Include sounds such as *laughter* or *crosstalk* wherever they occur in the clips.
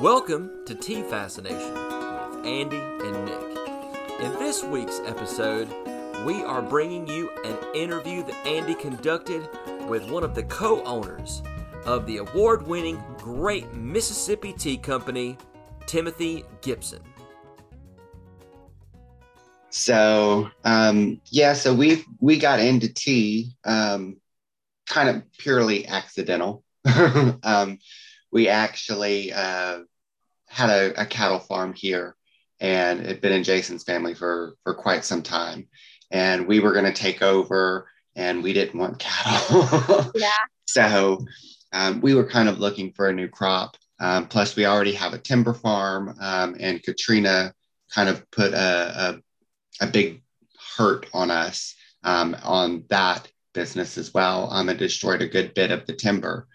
Welcome to Tea Fascination with Andy and Nick. In this week's episode, we are bringing you an interview that Andy conducted with one of the co owners of the award winning Great Mississippi Tea Company, Timothy Gibson. So um, yeah, so we we got into tea, um, kind of purely accidental. *laughs* um, we actually uh, had a, a, cattle farm here, and it had been in Jason's family for for quite some time. And we were going to take over, and we didn't want cattle. *laughs* yeah. So um, we were kind of looking for a new crop. Um, plus, we already have a timber farm, um, and Katrina kind of put a, a, a big hurt on us um, on that business as well. Um, it destroyed a good bit of the timber.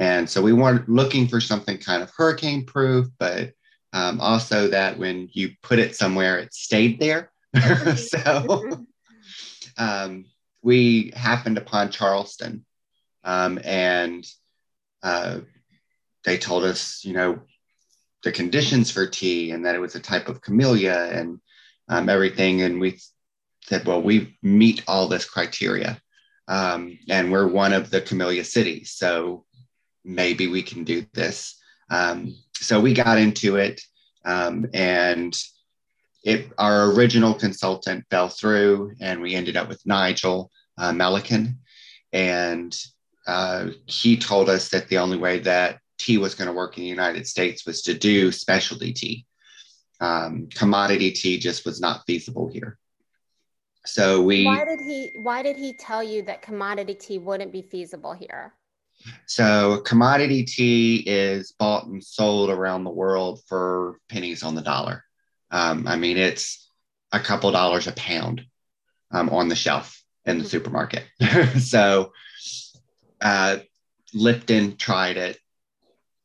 And so we weren't looking for something kind of hurricane proof, but um, also that when you put it somewhere, it stayed there. *laughs* so *laughs* um, we happened upon Charleston um, and uh, they told us, you know, the conditions for tea and that it was a type of camellia and um, everything. And we said, well, we meet all this criteria. Um, and we're one of the camellia cities. So maybe we can do this. Um, so we got into it, um, and it our original consultant fell through, and we ended up with Nigel uh, Melican, and uh, he told us that the only way that tea was going to work in the United States was to do specialty tea. Um, commodity tea just was not feasible here. So we. Why did he? Why did he tell you that commodity tea wouldn't be feasible here? So commodity tea is bought and sold around the world for pennies on the dollar. Um, I mean, it's a couple dollars a pound um, on the shelf in the mm-hmm. supermarket. *laughs* so uh, Lipton tried it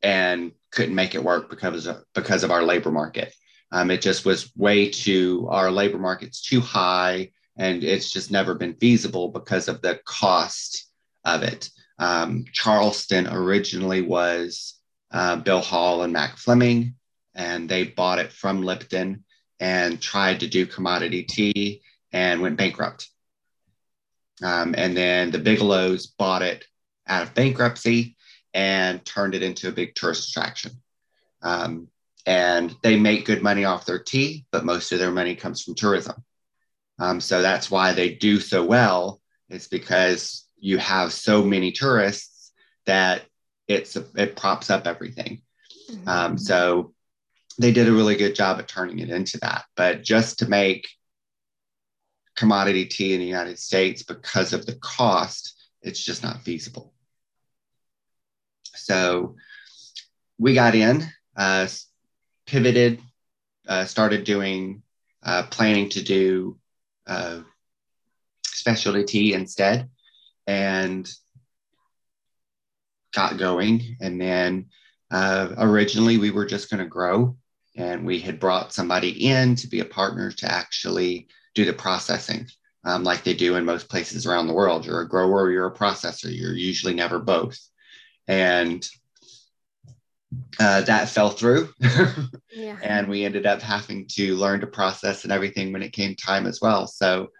and couldn't make it work because of, because of our labor market. Um, it just was way too, our labor market's too high and it's just never been feasible because of the cost of it. Um, Charleston originally was uh, Bill Hall and Mac Fleming, and they bought it from Lipton and tried to do commodity tea and went bankrupt. Um, and then the Bigelows bought it out of bankruptcy and turned it into a big tourist attraction. Um, and they make good money off their tea, but most of their money comes from tourism. Um, so that's why they do so well. It's because you have so many tourists that it's it props up everything. Mm-hmm. Um, so they did a really good job at turning it into that. But just to make commodity tea in the United States because of the cost, it's just not feasible. So we got in, uh, pivoted, uh, started doing, uh, planning to do uh, specialty tea instead and got going. And then uh, originally we were just going to grow, and we had brought somebody in to be a partner to actually do the processing. Um, like they do in most places around the world. You're a grower, or you're a processor. You're usually never both. And uh, that fell through. *laughs* yeah. And we ended up having to learn to process and everything when it came time as well. So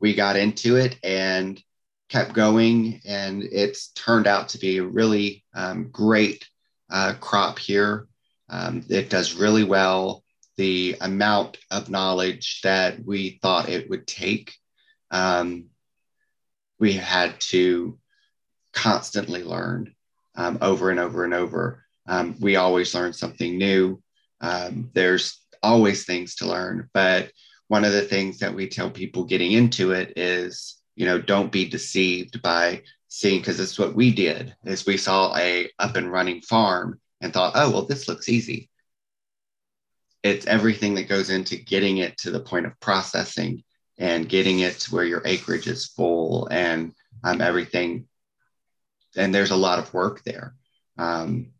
we got into it and kept going, and it's turned out to be a really um, great uh, crop here. Um, it does really well. The amount of knowledge that we thought it would take, um, we had to constantly learn um, over and over and over. Um, we always learn something new. There's always things to learn, but one of the things that we tell people getting into it is you know don't be deceived by seeing because it's what we did is we saw a up and running farm and thought oh well this looks easy. It's everything that goes into getting it to the point of processing and getting it to where your acreage is full and um, everything. And there's a lot of work there. Um,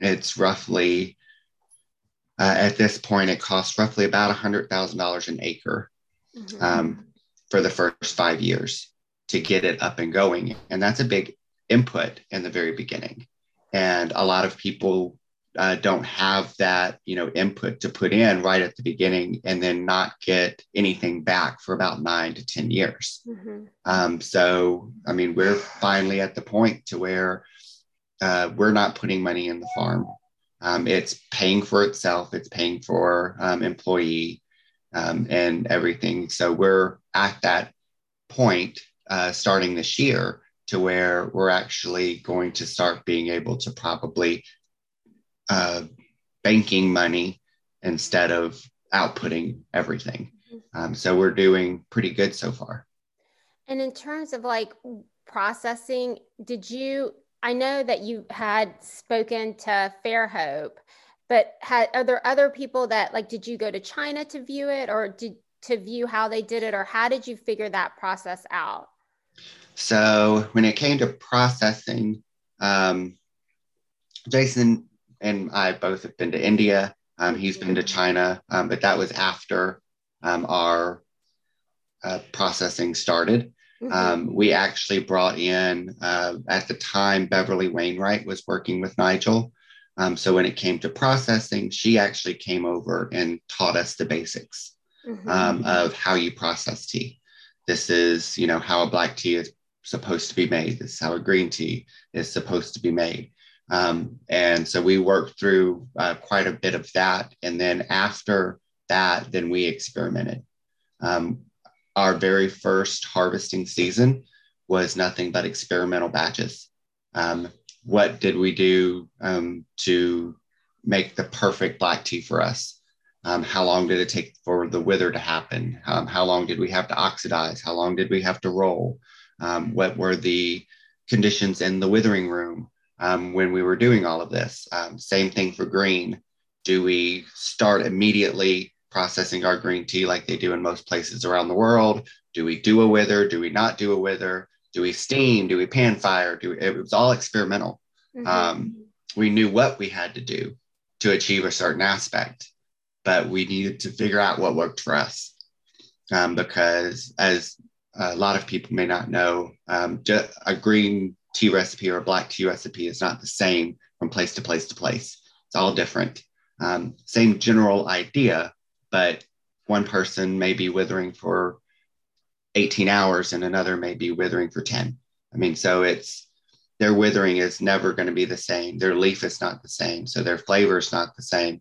it's roughly uh, at this point it costs roughly about $100000 an acre. Mm-hmm. um, for the first five years to get it up and going. And that's a big input in the very beginning. And a lot of people uh, don't have that you know input to put in right at the beginning and then not get anything back for about nine to ten years mm-hmm. um, so i mean we're finally at the point to where uh, we're not putting money in the farm um, it's paying for itself it's paying for um, employee um, and everything so we're at that point uh, starting this year to where we're actually going to start being able to probably uh, banking money instead of outputting everything. Um, so we're doing pretty good so far. And in terms of like processing, did you? I know that you had spoken to Fairhope, but had, are there other people that like? Did you go to China to view it, or did to view how they did it, or how did you figure that process out? So when it came to processing, um, Jason and I both have been to India. Um, he's been to China, um, but that was after um, our uh, processing started. Mm-hmm. Um, we actually brought in, uh, at the time, Beverly Wainwright was working with Nigel. Um, so when it came to processing, she actually came over and taught us the basics mm-hmm. Um, of how you process tea. This is, you know, how a black tea is supposed to be made. This is how a green tea is supposed to be made. Um, and so we worked through uh, quite a bit of that. And then after that, then we experimented. Um, our very first harvesting season was nothing but experimental batches. Um, what did we do um, to make the perfect black tea for us? Um, how long did it take for the wither to happen? Um, how long did we have to oxidize? How long did we have to roll? what were the conditions in the withering room? um, when we were doing all of this. Um, same thing for green. Do we start immediately processing our green tea like they do in most places around the world? Do we do a wither? Do we not do a wither? Do we steam? Do we pan fire? Do we, it was all experimental. Mm-hmm. Um, we knew what we had to do to achieve a certain aspect, but we needed to figure out what worked for us. Um, because as a lot of people may not know, um, a green tea recipe or a black tea recipe is not the same from place to place to place. It's all different. Um, same general idea, but one person may be withering for 18 hours and another may be withering for 10. I mean, so it's their withering is never going to be the same. Their leaf is not the same. So their flavor is not the same.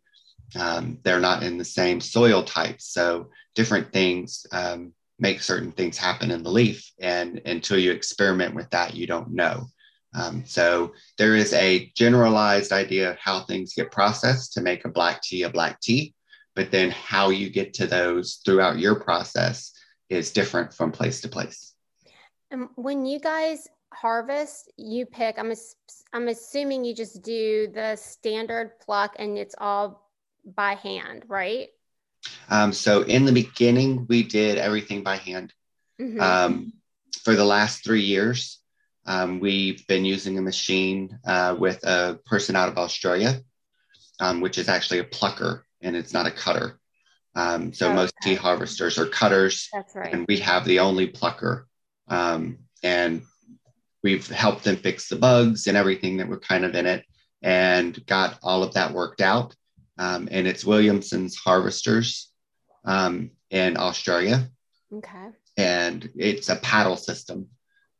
Um, they're not in the same soil types. So different things um, make certain things happen in the leaf. And until you experiment with that, you don't know. Um, so there is a generalized idea of how things get processed to make a black tea a black tea, but then how you get to those throughout your process is different from place to place. And when you guys harvest, you pick, I'm, I'm assuming you just do the standard pluck and it's all by hand, right? Um, so in the beginning, we did everything by hand. Mm-hmm. Um, for the last three years, um, we've been using a machine uh, with a person out of Australia, um, which is actually a plucker and it's not a cutter. Um, so most tea harvesters are cutters. That's right. And we have the only plucker. Um, and we've helped them fix the bugs and everything that were kind of in it and got all of that worked out. Um, and it's Williamson's Harvesters um, in Australia. Okay. And it's a paddle system.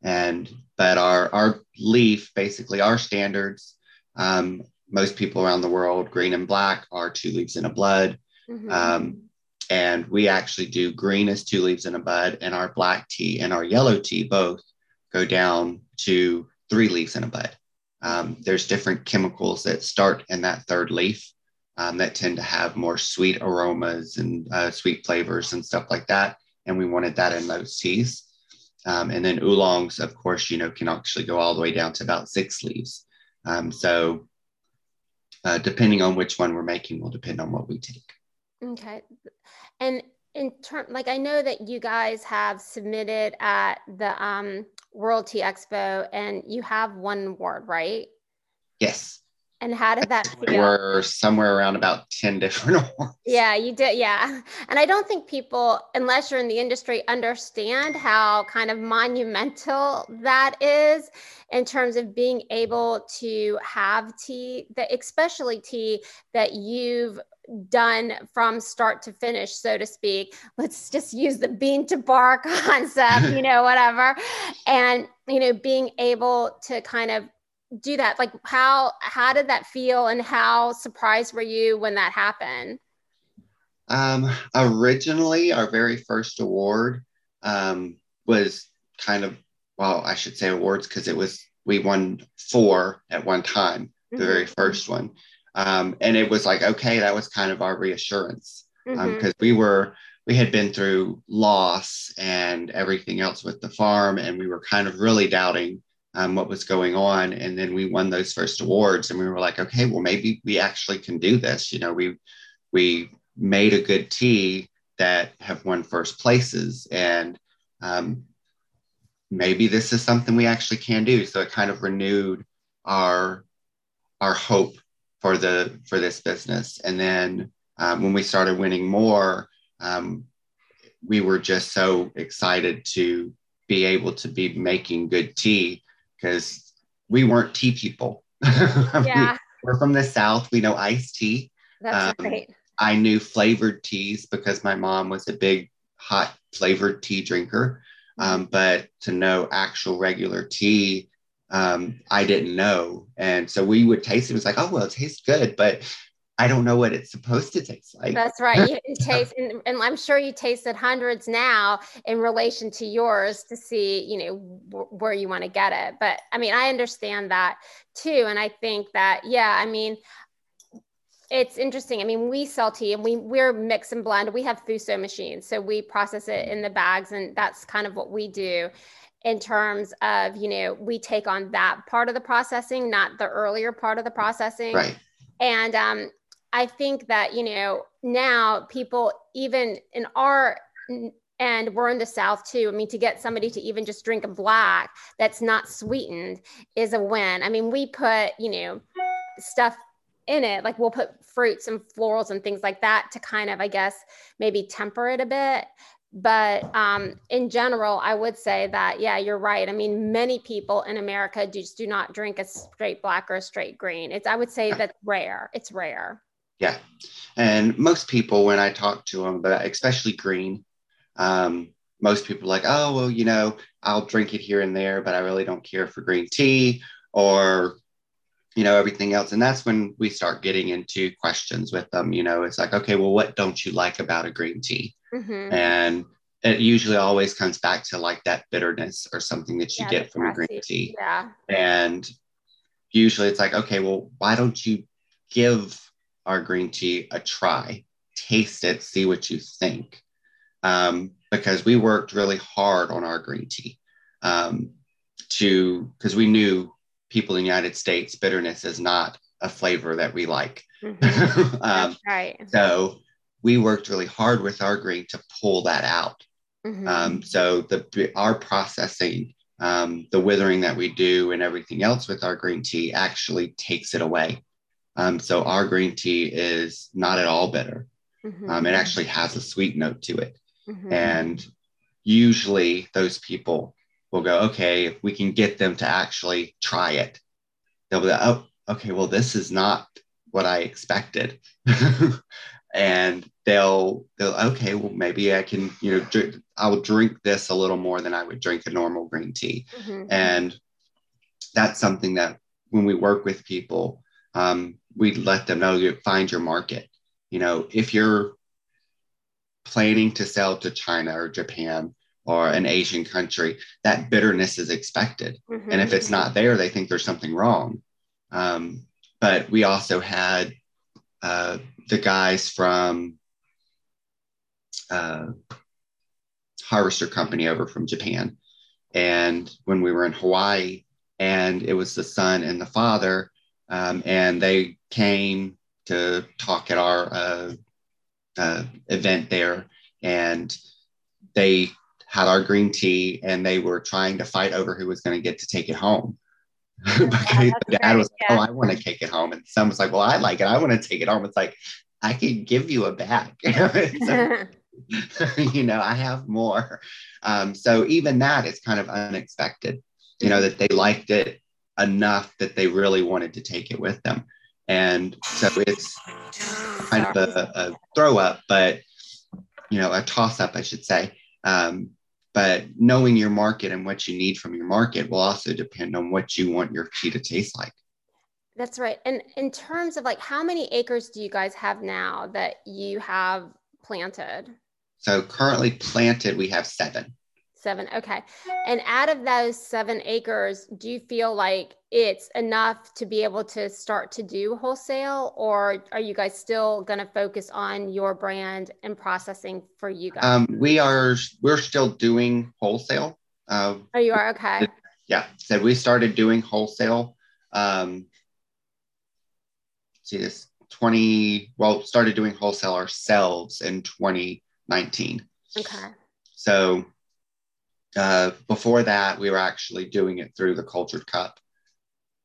And but our our leaf, basically our standards, um, most people around the world, green and black, are two leaves in a bud. Mm-hmm. Um, and we actually do green as two leaves in a bud, and our black tea and our yellow tea both go down to three leaves in a bud. Um, there's different chemicals that start in that third leaf um, that tend to have more sweet aromas and uh, sweet flavors and stuff like that. And we wanted that in those teas. Um, and then oolongs, of course, you know, can actually go all the way down to about six leaves. Um, so uh, depending on which one we're making will depend on what we take. Okay. And in term, like I know that you guys have submitted at the um, World Tea Expo and you have one award, right? Yes. And how did that feel? We're somewhere around about 10 different *laughs* awards. Yeah, you did. Yeah. And I don't think people, unless you're in the industry, understand how kind of monumental that is in terms of being able to have tea, that especially tea that you've done from start to finish, so to speak. Let's just use the bean to bar *laughs* concept, you know, *laughs* whatever. And, you know, being able to kind of do that like how how did that feel and how surprised were you when that happened um originally our very first award um was kind of well i should say awards because it was we won four at one time the mm-hmm. very first one um and it was like okay that was kind of our reassurance because um, mm-hmm. um, we were we had been through loss and everything else with the farm and we were kind of really doubting um, what was going on. And then we won those first awards, and we were like, okay, well, maybe we actually can do this. You know, we we made a good tea that have won first places, and um, maybe this is something we actually can do. So it kind of renewed our our hope for the for this business. And then um, when we started winning more, um, we were just so excited to be able to be making good tea because we weren't tea people. *laughs* Yeah. We're from the South. We know iced tea. That's um, right. I knew flavored teas because my mom was a big hot flavored tea drinker. Um, but to know actual regular tea, um, I didn't know. And so we would taste it. It was like, oh, well, it tastes good. But I don't know what it's supposed to taste like. That's right. You *laughs* taste, and, and, I'm sure you tasted hundreds now in relation to yours to see, you know, w- where you want to get it. But I mean, I understand that too, and I think that, yeah, I mean, it's interesting. I mean, we sell tea and we we're mix and blend. We have fuso machines, so we process it in the bags, and that's kind of what we do in terms of you know we take on that part of the processing, not the earlier part of the processing. Right. And um, I think that, you know, now people, even in our, and we're in the South too. I mean, to get somebody to even just drink a black that's not sweetened is a win. I mean, we put, you know, stuff in it, like we'll put fruits and florals and things like that to kind of, I guess, maybe temper it a bit but um, in general i would say that yeah you're right. I mean many people in america just do not drink a straight black or a straight green. It's i would say that's rare. It's rare. Yeah. And most people, when I talk to them, but especially green, um, most people are like, oh, well, you know, I'll drink it here and there, but I really don't care for green tea or, you know, everything else. And that's when we start getting into questions with them. You know, it's like, okay, well, what don't you like about a green tea? Mm-hmm. And it usually always comes back to like that bitterness or something that you yeah, get from a green tea. Yeah. And usually it's like, okay, well, why don't you give our green tea a try. Taste it, see what you think. Um, because we worked really hard on our green tea um, to because we knew people in the United States bitterness is not a flavor that we like. Mm-hmm. *laughs* um, right. So we worked really hard with our green to pull that out. Mm-hmm. Um, so the our processing, um, the withering that we do, and everything else with our green tea actually takes it away. Um, so our green tea is not at all bitter. Mm-hmm. Um, it actually has a sweet note to it. Mm-hmm. And usually those people will go, okay, if we can get them to actually try it, they'll be like, oh, okay, well, this is not what I expected. *laughs* and they'll they'll okay well maybe i can you know drink, i'll drink this a little more than i would drink a normal green tea mm-hmm. and that's something that when we work with people um, we let them know you find your market. You know, if you're planning to sell to China or Japan or an Asian country, that bitterness is expected. Mm-hmm. And if it's not there, they think there's something wrong. Um, but we also had uh, the guys from uh, Harvester Company over from Japan. And when we were in Hawaii, and it was the son and the father, um, and they came to talk at our uh, uh, event there, and they had our green tea, and they were trying to fight over who was going to get to take it home. *laughs* *laughs* because the dad was like, oh, I want to take it home. And son was like, well, I like it. I want to take it home. It's like, I can give you a bag. *laughs* so, you know, I have more. Um, so even that is kind of unexpected, you know, that they liked it enough that they really wanted to take it with them. And so it's kind of a, a throw up, but, you know, a toss up, I should say. Um, but knowing your market and what you need from your market will also depend on what you want your tea to taste like. That's right. And in terms of like, how many acres do you guys have now that you have planted? So currently planted, we have seven. Seven. Okay. And out of those seven acres, do you feel like it's enough to be able to start to do wholesale, or are you guys still going to focus on your brand and processing for you guys? Um, we are. We're still doing wholesale. Uh, oh, you are okay. Yeah. So we started doing wholesale. Um, see this 20 well started doing wholesale ourselves in 2019 okay so uh, before that, we were actually doing it through the Cultured Cup.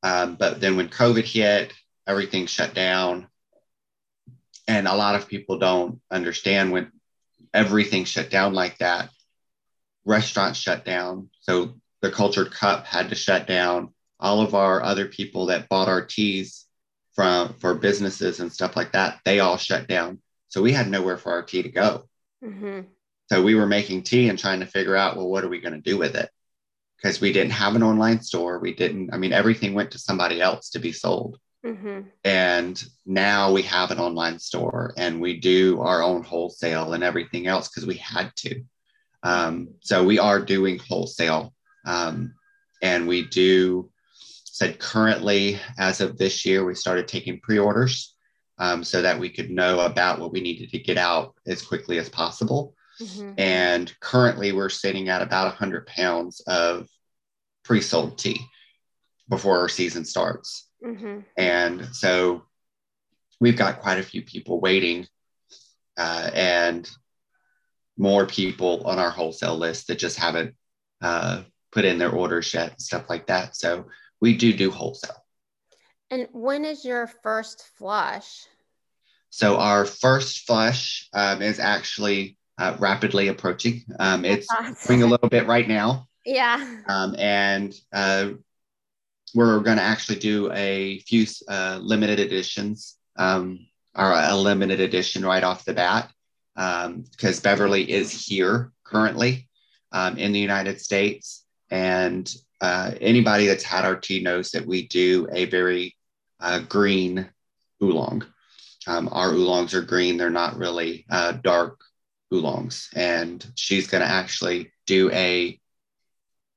Um, but then when COVID hit, everything shut down. And a lot of people don't understand when everything shut down like that. Restaurants shut down. So the Cultured Cup had to shut down. All of our other people that bought our teas from for businesses and stuff like that, they all shut down. So we had nowhere for our tea to go. Mm-hmm. So we were making tea and trying to figure out, well, what are we going to do with it? Because we didn't have an online store. We didn't, I mean, everything went to somebody else to be sold. Mm-hmm. And now we have an online store and we do our own wholesale and everything else because we had to. Um, so we are doing wholesale. Um, and we do, said currently, as of this year, we started taking pre orders um, so that we could know about what we needed to get out as quickly as possible. Mm-hmm. And currently, we're sitting at about 100 pounds of pre sold tea before our season starts. Mm-hmm. And so we've got quite a few people waiting uh, and more people on our wholesale list that just haven't uh, put in their orders yet and stuff like that. So we do do wholesale. And when is your first flush? So our first flush um, is actually uh, rapidly approaching. Um, it's *laughs* awesome. a little bit right now. Yeah. Um, and uh, we're going to actually do a few uh, limited editions um, or a limited edition right off the bat because um, Beverly is here currently um, in the United States. And uh, anybody that's had our tea knows that we do a very uh, green oolong. Um, our oolongs are green, they're not really uh, dark oolongs, and she's going to actually do a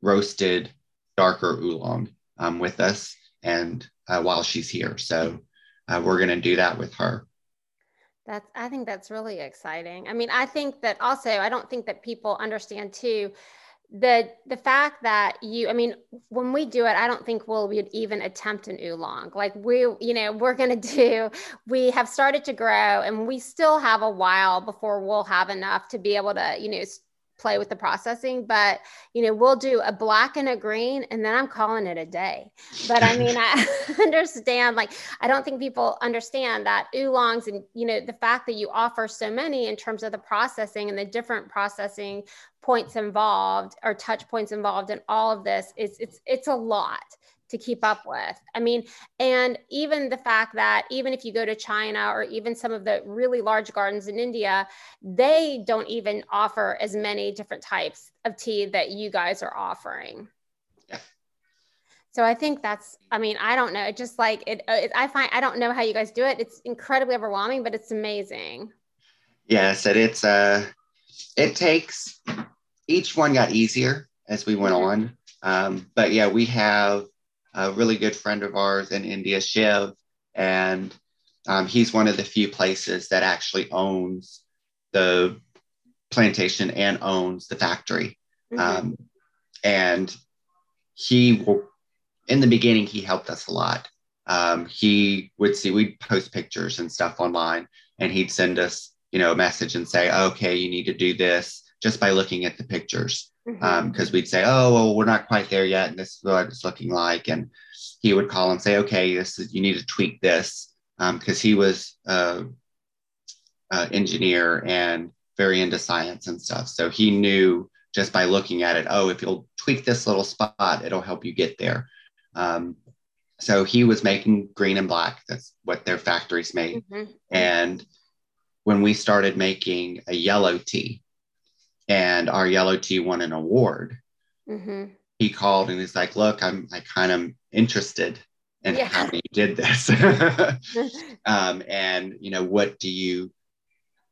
roasted darker oolong um, with us, and uh, while she's here, so uh, we're going to do that with her. That's I think that's really exciting. I mean, I think that also I don't think that people understand too the the fact that you i mean when we do it i don't think we'll we'd even attempt an oolong. Like we you know *laughs* we're going to do we have started to grow and we still have a while before we'll have enough to be able to you know play with the processing but you know we'll do a black and a green and then i'm calling it a day. But i mean i *laughs* *laughs* understand like i don't think people understand that oolongs and you know the fact that you offer so many in terms of the processing and the different processing points involved or touch points involved in all of this is it's it's a lot to keep up with. I mean, and even the fact that even if you go to China or even some of the really large gardens in India, they don't even offer as many different types of tea that you guys are offering. Yeah. So I think that's, I mean, I don't know. It just like it, it, I find, I don't know how you guys do it. It's incredibly overwhelming, but it's amazing. Yes. And it's, uh, it takes, each one got easier as we went mm-hmm. on. Um, but yeah, we have a really good friend of ours in India, Shiv, and um, he's one of the few places that actually owns the plantation and owns the factory. Mm-hmm. Um, and he, will, in the beginning, he helped us a lot. Um, he would see, we'd post pictures and stuff online, and he'd send us, you know, a message and say, okay, you need to do this just by looking at the pictures because mm-hmm. um, we'd say, oh, well, we're not quite there yet, and this is what it's looking like. And he would call and say, okay, this is, you need to tweak this because um, he was an engineer and very into science and stuff. So he knew just by looking at it, oh, if you'll tweak this little spot, it'll help you get there. Um, so he was making green and black. That's what their factories made. Mm-hmm. And when we started making a yellow tea, and our yellow tea won an award, mm-hmm. he called and he's like, "Look, I'm I kind of interested in yeah. how you did this, *laughs* um, and you know, what do you?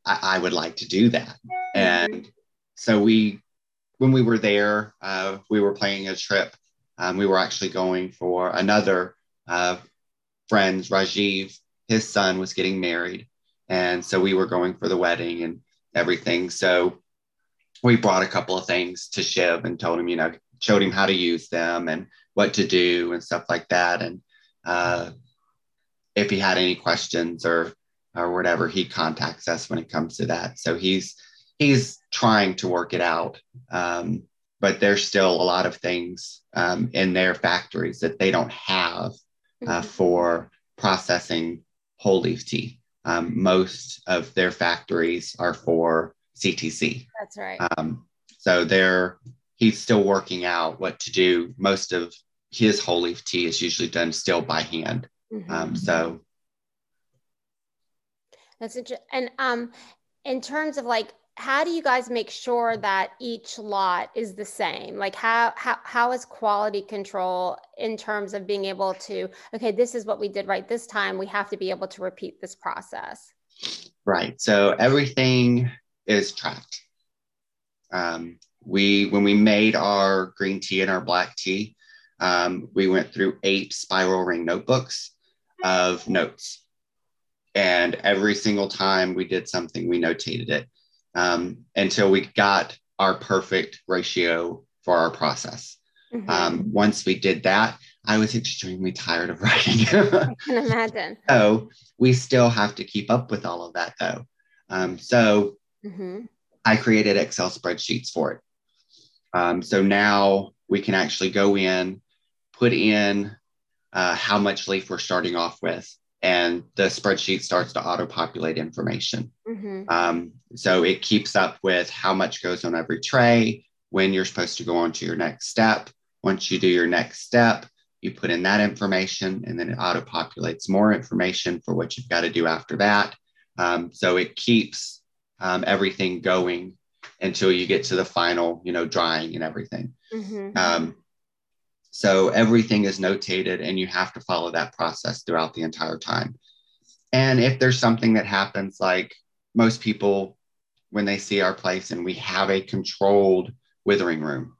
I, I would like to do that." Mm-hmm. And so we, when we were there, uh, we were planning a trip um, we were actually going for another uh, friend's, Rajiv. His son was getting married. And so we were going for the wedding and everything. So we brought a couple of things to Shiv and told him, you know, showed him how to use them and what to do and stuff like that. And uh, if he had any questions or or whatever, he contacts us when it comes to that. So he's he's trying to work it out. Um, but there's still a lot of things um, in their factories that they don't have uh, mm-hmm. for processing whole leaf tea. Um, most of their factories are for CTC. That's right. Um, so they're he's still working out what to do. Most of his whole leaf tea is usually done still by hand. Mm-hmm. Um, so that's interesting. And um, in terms of like how do you guys make sure that each lot is the same like how how how is quality control in terms of being able to okay this is what we did right this time we have to be able to repeat this process right so everything is tracked um, we when we made our green tea and our black tea um, we went through eight spiral ring notebooks of notes and every single time we did something we notated it um, until we got our perfect ratio for our process. Mm-hmm. Um, once we did that, I was extremely tired of *laughs* writing. I can imagine. So we still have to keep up with all of that though. Um, so mm-hmm. I created Excel spreadsheets for it. Um, so now we can actually go in, put in uh, how much leaf we're starting off with, and the spreadsheet starts to auto populate information. Mm-hmm. Um, so it keeps up with how much goes on every tray, when you're supposed to go on to your next step. Once you do your next step, you put in that information and then it auto populates more information for what you've got to do after that. Um, so it keeps um, everything going until you get to the final, you know, drying and everything. Mm-hmm. Um, so everything is notated and you have to follow that process throughout the entire time. And if there's something that happens, like most people, when they see our place and we have a controlled withering room,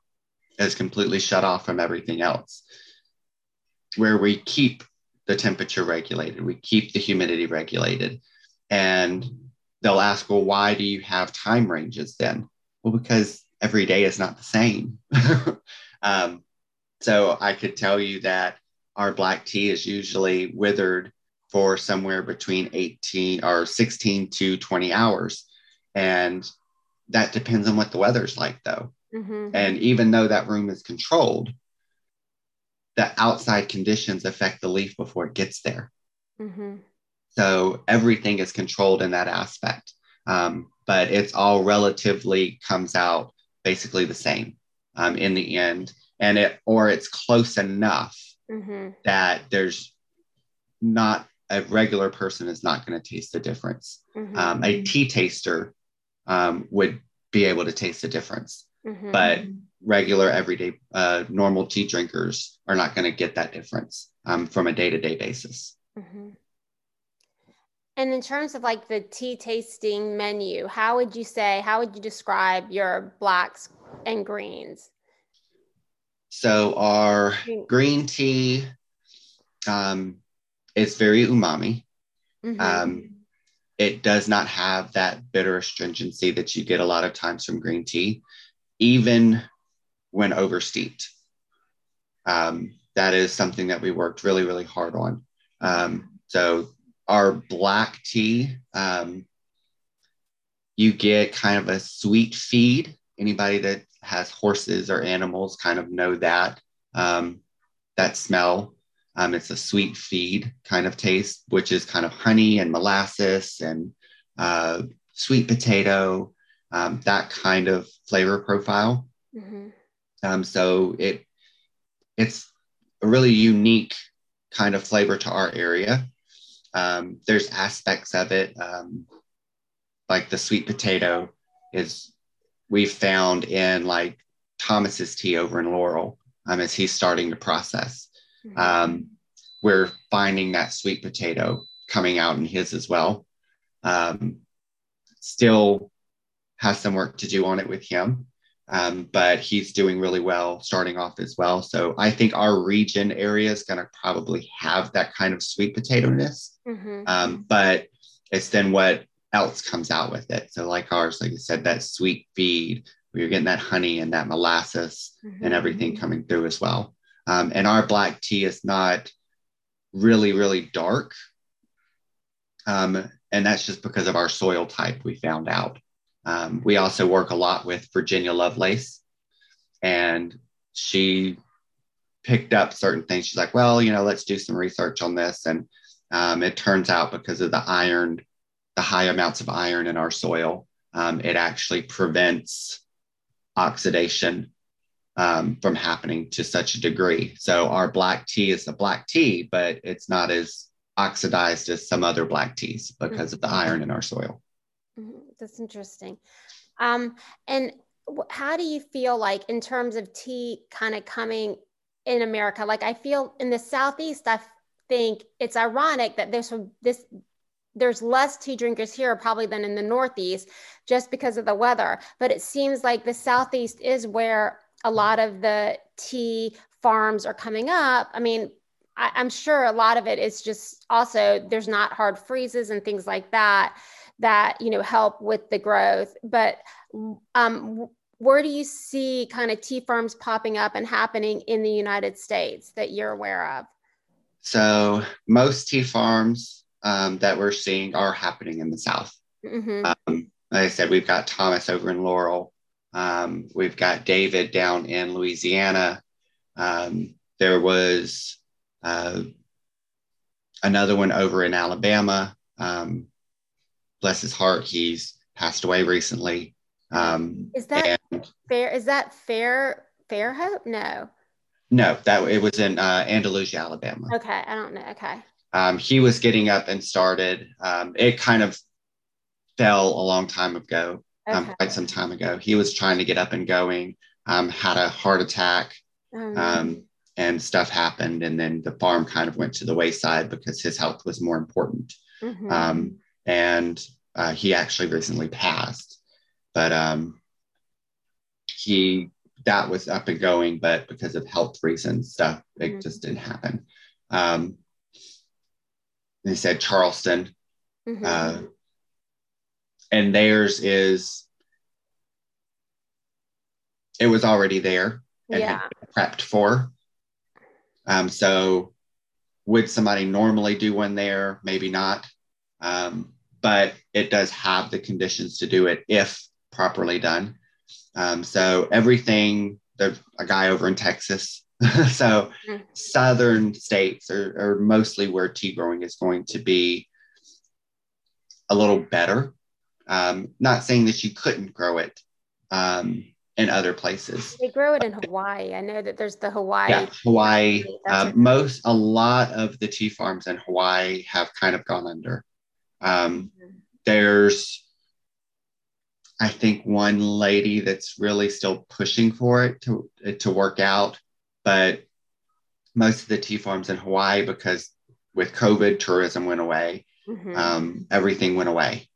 is completely shut off from everything else, where we keep the temperature regulated, we keep the humidity regulated. And they'll ask, well, why do you have time ranges then? Well, because every day is not the same. *laughs* um, so I could tell you that our black tea is usually withered for somewhere between 18 or 16 to 20 hours. And that depends on what the weather's like, though. Mm-hmm. And even though that room is controlled, the outside conditions affect the leaf before it gets there. Mm-hmm. So everything is controlled in that aspect. Um, but it's all relatively comes out basically the same um, in the end and it or it's close enough mm-hmm. that there's not a regular person is not going to taste the difference. Mm-hmm. Um, a tea taster um, would be able to taste the difference, mm-hmm. but regular, everyday, uh, normal tea drinkers are not going to get that difference um, from a day to day basis. And in terms of like the tea tasting menu, how would you say, how would you describe your blacks and greens? So our green tea um, is very umami. Mm-hmm. Um, it does not have that bitter astringency that you get a lot of times from green tea, even when oversteeped. Um, that is something that we worked really, really hard on. Um, so our black tea, um, you get kind of a sweet feed. Anybody that has horses or animals kind of know that um, that smell. Um, it's a sweet feed kind of taste, which is kind of honey and molasses and uh, sweet potato, um, that kind of flavor profile. Mm-hmm. Um, so it it's a really unique kind of flavor to our area. Um, there's aspects of it, um, like the sweet potato, is we've found in like Thomas's tea over in Laurel um, as he's starting to process. Mm-hmm. Um, we're finding that sweet potato coming out in his as well. Um, still has some work to do on it with him, um, but he's doing really well starting off as well. So I think our region area is going to probably have that kind of sweet potato ness, mm-hmm. um, but it's then what else comes out with it. So like ours, like I said, that sweet feed where you're getting that honey and that molasses mm-hmm. and everything coming through as well. Um, and our black tea is not really, really dark. Um, and that's just because of our soil type, we found out. Um, we also work a lot with Virginia Lovelace, and she picked up certain things. She's like, well, you know, let's do some research on this. And um, it turns out because of the iron, the high amounts of iron in our soil, um, it actually prevents oxidation um, from happening to such a degree. So our black tea is a black tea, but it's not as oxidized as some other black teas because mm-hmm. of the iron in our soil. Mm-hmm. That's interesting. Um, and how do you feel like in terms of tea kind of coming in America? Like I feel in the Southeast, I think it's ironic that there's this there's less tea drinkers here probably than in the Northeast just because of the weather. But it seems like the Southeast is where a lot of the tea farms are coming up. I mean, I, am sure a lot of it is just also there's not hard freezes and things like that that you know help with the growth. But um, where do you see kind of tea farms popping up and happening in the United States that you're aware of? So most tea farms um, that we're seeing are happening in the South. Mm-hmm. Um, like I said, we've got Thomas over in Laurel. Um, we've got David down in Louisiana. Um, there was uh, another one over in Alabama. Um, bless his heart, he's passed away recently. Um, is that fair? Is that fair? Fairhope? No. No, that it was in uh, Andalusia, Alabama. Okay, I don't know. Okay um, he was getting up and started. Um, it kind of fell a long time ago, um, okay. quite some time ago. He was trying to get up and going, um, had a heart attack, oh, and stuff happened. And then the farm kind of went to the wayside because his health was more important. Mm-hmm. Um, and uh, he actually recently passed, but he that was up and going, but because of health reasons, stuff it mm-hmm. just didn't happen. Um, they said Charleston. Mm-hmm. Uh, and theirs is, it was already there and yeah. prepped for. Um, so would somebody normally do one there? Maybe not. Um, but it does have the conditions to do it if properly done. Um, so everything, there's a guy over in Texas *laughs* so mm-hmm. southern states are, are, mostly where tea growing is going to be a little better. Um, not saying that you couldn't grow it um, in other places. They grow it in Hawaii. I know that there's the Hawaii. Yeah, Hawaii. Uh, most, a lot of the tea farms in Hawaii have kind of gone under. Um. There's, I think, one lady that's really still pushing for it to to work out but most of the tea farms in Hawaii, because with COVID, tourism went away, mm-hmm. um, everything went away.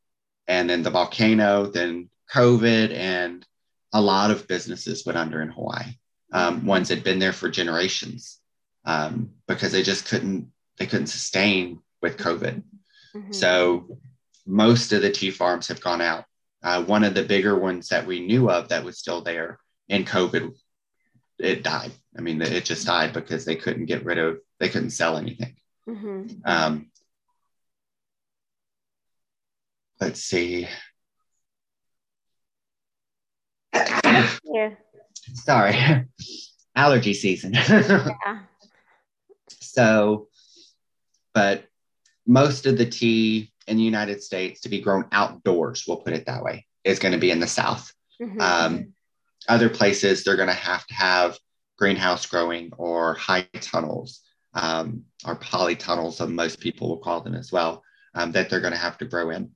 And then the volcano, then COVID, and a lot of businesses went under in Hawaii. Um, ones had been there for generations um, because they just couldn't they couldn't sustain with COVID. Mm-hmm. So most of the tea farms have gone out. Uh, one of the bigger ones that we knew of that was still there in COVID it died. I mean, it just died because they couldn't get rid of, they couldn't sell anything. Mm-hmm. Um, let's see. Yeah. Sorry, allergy season. *laughs* yeah. So, but most of the tea in the United States to be grown outdoors, we'll put it that way, is going to be in the South. Mm-hmm. Um, other places, they're going to have to have greenhouse growing or high tunnels um, or polytunnels, so most people will call them as well, um, that they're going to have to grow in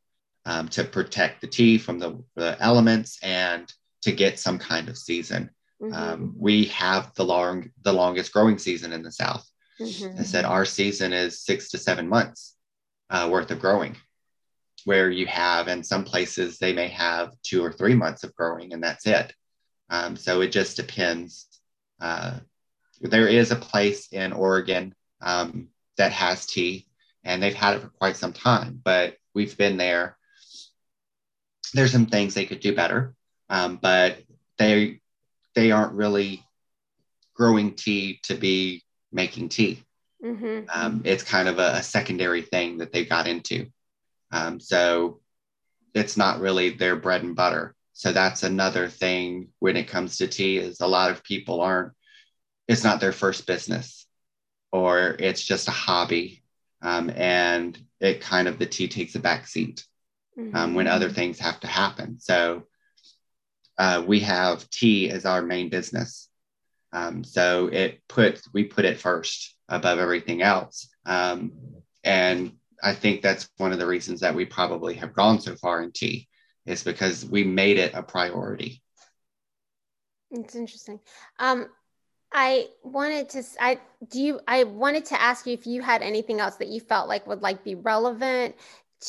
um, to protect the tea from the, the, elements and to get some kind of season. Mm-hmm. Um, we have the long, the longest growing season in the South. Mm-hmm. I said our season is six to seven months uh, worth of growing, where you have in some places they may have two or three months of growing and that's it. Um, so it just depends. Uh, there is a place in Oregon um, that has tea, and they've had it for quite some time, but we've been there. There's some things they could do better, um, but they they aren't really growing tea to be making tea. Mm-hmm. Um, it's kind of a, a, secondary thing that they got into. Um, so it's not really their bread and butter. So that's another thing when it comes to tea is a lot of people aren't, it's not their first business or it's just a hobby. Um, and it kind of, the tea takes a back seat mm-hmm. Um, when other things have to happen. So uh, we have tea as our main business. Um, so it puts we put it first above everything else. Um, and I think that's one of the reasons that we probably have gone so far in tea is because we made it a priority. It's interesting. Um, I wanted to I do you I wanted to ask you if you had anything else that you felt like would like be relevant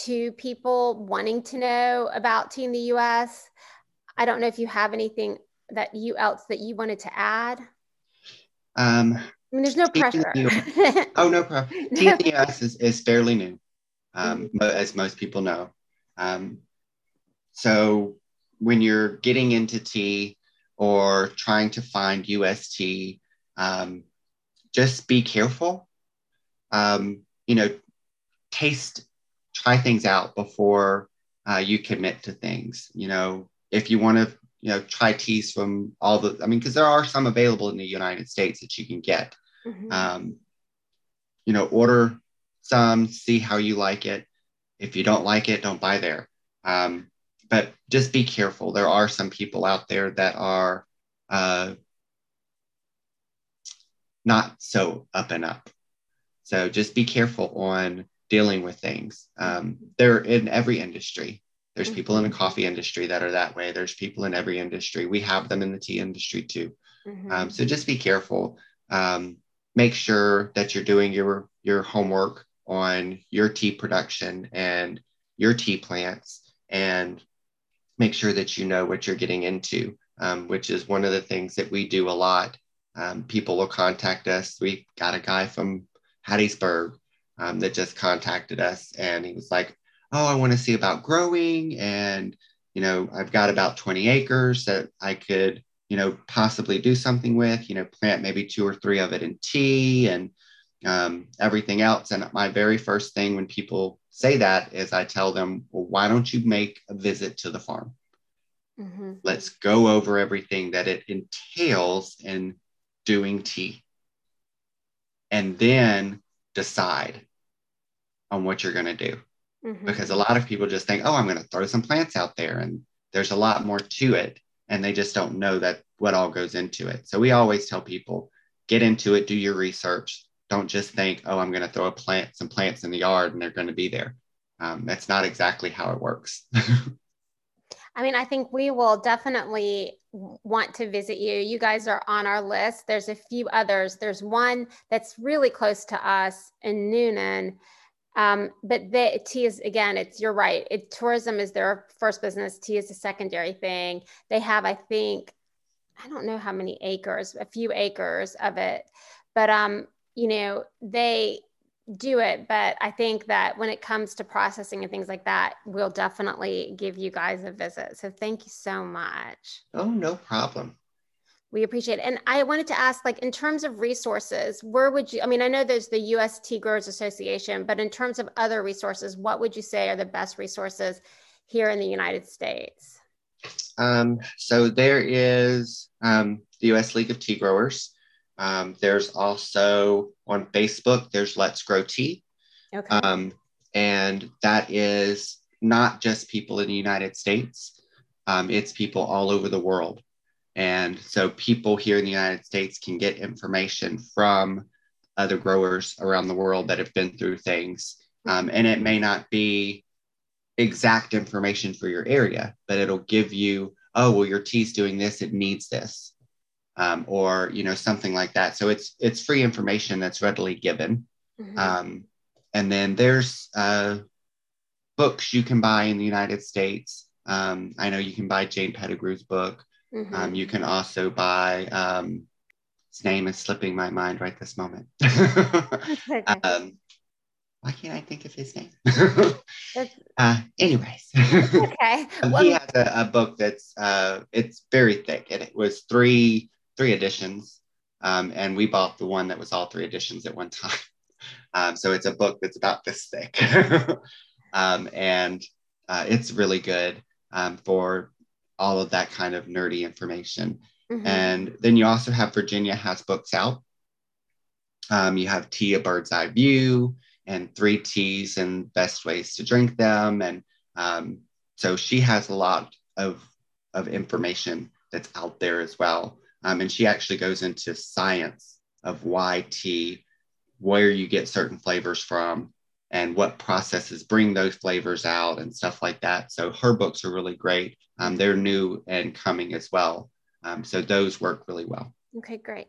to people wanting to know about tea in the US. I don't know if you have anything that you else that you wanted to add. Um, I mean, there's no pressure. *laughs* oh, no problem. *laughs* TNS is, is fairly new, um, mm-hmm. as most people know. Um, so when you're getting into tea or trying to find US tea, um, just be careful. Um, you know, taste, try things out before uh, you commit to things. You know, if you want to you know try teas from all the i mean because there are some available in the united states that you can get. Mm-hmm. um, you know order some see how you like it. If you don't like it don't buy there. Um, but just be careful. There are some people out there that are uh, not so up and up. So just be careful on dealing with things. Um, they're in every industry there's mm-hmm. people in the coffee industry that are that way. There's people in every industry. We have them in the tea industry too. Mm-hmm. Um, so just be careful. Um, make sure that you're doing your your homework on your tea production and your tea plants, and make sure that you know what you're getting into. Um, which is one of the things that we do a lot. Um, people will contact us. We got a guy from Hattiesburg um, that just contacted us, and he was like, oh, I want to see about growing. And, you know, I've got about 20 acres that I could, you know, possibly do something with, you know, plant maybe two or three of it in tea and um, everything else. And my very first thing when people say that is I tell them, well, why don't you make a visit to the farm? Mm-hmm. Let's go over everything that it entails in doing tea. And then decide on what you're going to do mm-hmm. because a lot of people just think, oh, I'm going to throw some plants out there. And there's a lot more to it. And they just don't know that what all goes into it. So we always tell people get into it, do your research. Don't just think, oh, I'm going to throw a plant, some plants in the yard and they're going to be there. Um, that's not exactly how it works. *laughs* I mean, I think we will definitely want to visit you. You guys are on our list. There's a few others. There's one that's really close to us in Newnan um, but the tea is again, it's you're right. It tourism is their first business. Tea is a secondary thing. They have, I think, I don't know how many acres, a few acres of it, but um, you know, they do it. But I think that when it comes to processing and things like that, we'll definitely give you guys a visit. So thank you so much. Oh, no problem we appreciate it. And I wanted to ask, like, in terms of resources, where would you, I mean, I know there's the US Tea Growers Association, but in terms of other resources, what would you say are the best resources here in the United States? Um, so there is um, the US League of Tea Growers. Um, there's also on Facebook, there's Let's Grow Tea. Okay. Um, and that is not just people in the United States, um, it's people all over the world. And so people here in the United States can get information from other growers around the world that have been through things. Um, and it may not be exact information for your area, but it'll give you, oh, well, your tea's doing this, it needs this. Um, or you know something like that. So it's it's free information that's readily given. Mhm. Um, and then there's uh, books you can buy in the United States. Um, I know you can buy Jane Pettigrew's book. Mhm. Um, you can also buy, um, his name is slipping my mind right this moment. *laughs* Okay. um, why can't I think of his name? *laughs* *laughs* Uh, anyways, okay. um, Well, he has a, a book that's uh, it's very thick, and it was three three editions, um, and we bought the one that was all three editions at one time. Um, so it's a book that's about this thick, um, and uh, it's really good um, for all of that kind of nerdy information. mhm. And then you also have Virginia has books out. Um, you have Tea a Bird's Eye View and Three Teas and Best Ways to Drink Them. And um, so she has a lot of, of information that's out there as well. Um, and she actually goes into science of why tea, where you get certain flavors from, and what processes bring those flavors out and stuff like that. So her books are really great. Um, they're new and coming as well. Um, so those work really well. Okay, great.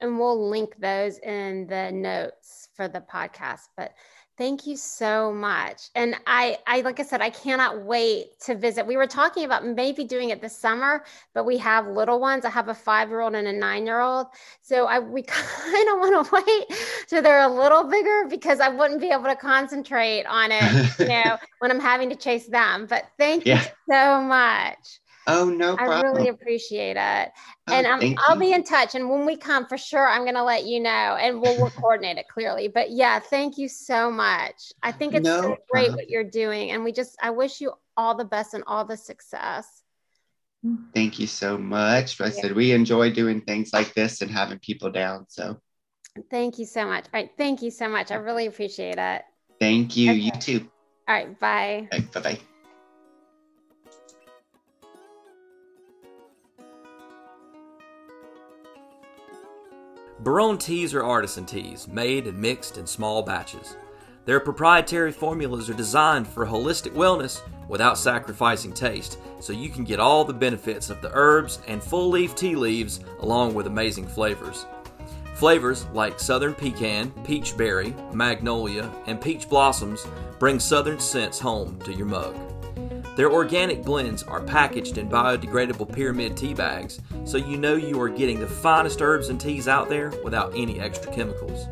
And we'll link those in the notes for the podcast. But thank you so much. And I, I like I said, I cannot wait to visit. We were talking about maybe doing it this summer, but we have little ones. I have a five-year-old and a nine-year-old. So I we *laughs* kind of want to wait till they're a little bigger because I wouldn't be able to concentrate on it, you *laughs* know, when I'm having to chase them. But thank you so much. Oh, no I really appreciate it. Oh, and um, I'll you. be in touch. And when we come, for sure, I'm going to let you know, and we'll, we'll coordinate it clearly. But yeah, thank you so much. I think it's so great problem. what you're doing, and we just I wish you all the best and all the success. Thank you so much. I said we enjoy doing things like this and having people down. So Thank you so much. All right, thank you so much. I really appreciate it. thank you. You too. All right, bye. Bye bye. Barone teas are artisan teas, made and mixed in small batches. Their proprietary formulas are designed for holistic wellness without sacrificing taste, so you can get all the benefits of the herbs and full leaf tea leaves along with amazing flavors. Flavors like southern pecan, peach berry, magnolia, and peach blossoms bring southern scents home to your mug. Their organic blends are packaged in biodegradable pyramid tea bags, so you know you are getting the finest herbs and teas out there without any extra chemicals.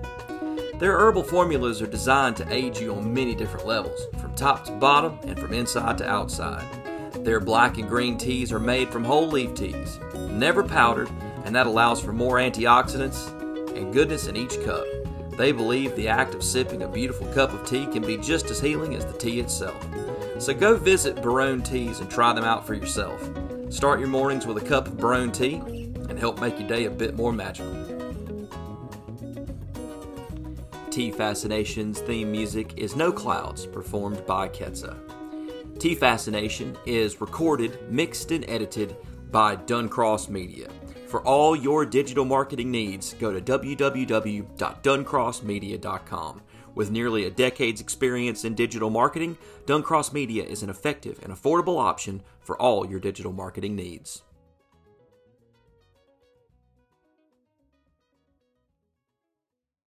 Their herbal formulas are designed to aid you on many different levels, from top to bottom and from inside to outside. Their black and green teas are made from whole leaf teas, never powdered, and that allows for more antioxidants and goodness in each cup. They believe the act of sipping a beautiful cup of tea can be just as healing as the tea itself. So go visit Barone Teas and try them out for yourself. Start your mornings with a cup of Barone tea and help make your day a bit more magical. Tea Fascination's theme music is No Clouds, performed by Ketsa. Tea Fascination is recorded, mixed, and edited by Duncross Media. For all your digital marketing needs, go to www.duncrossmedia.com. With nearly a decade's experience in digital marketing, Duncross Media is an effective and affordable option for all your digital marketing needs.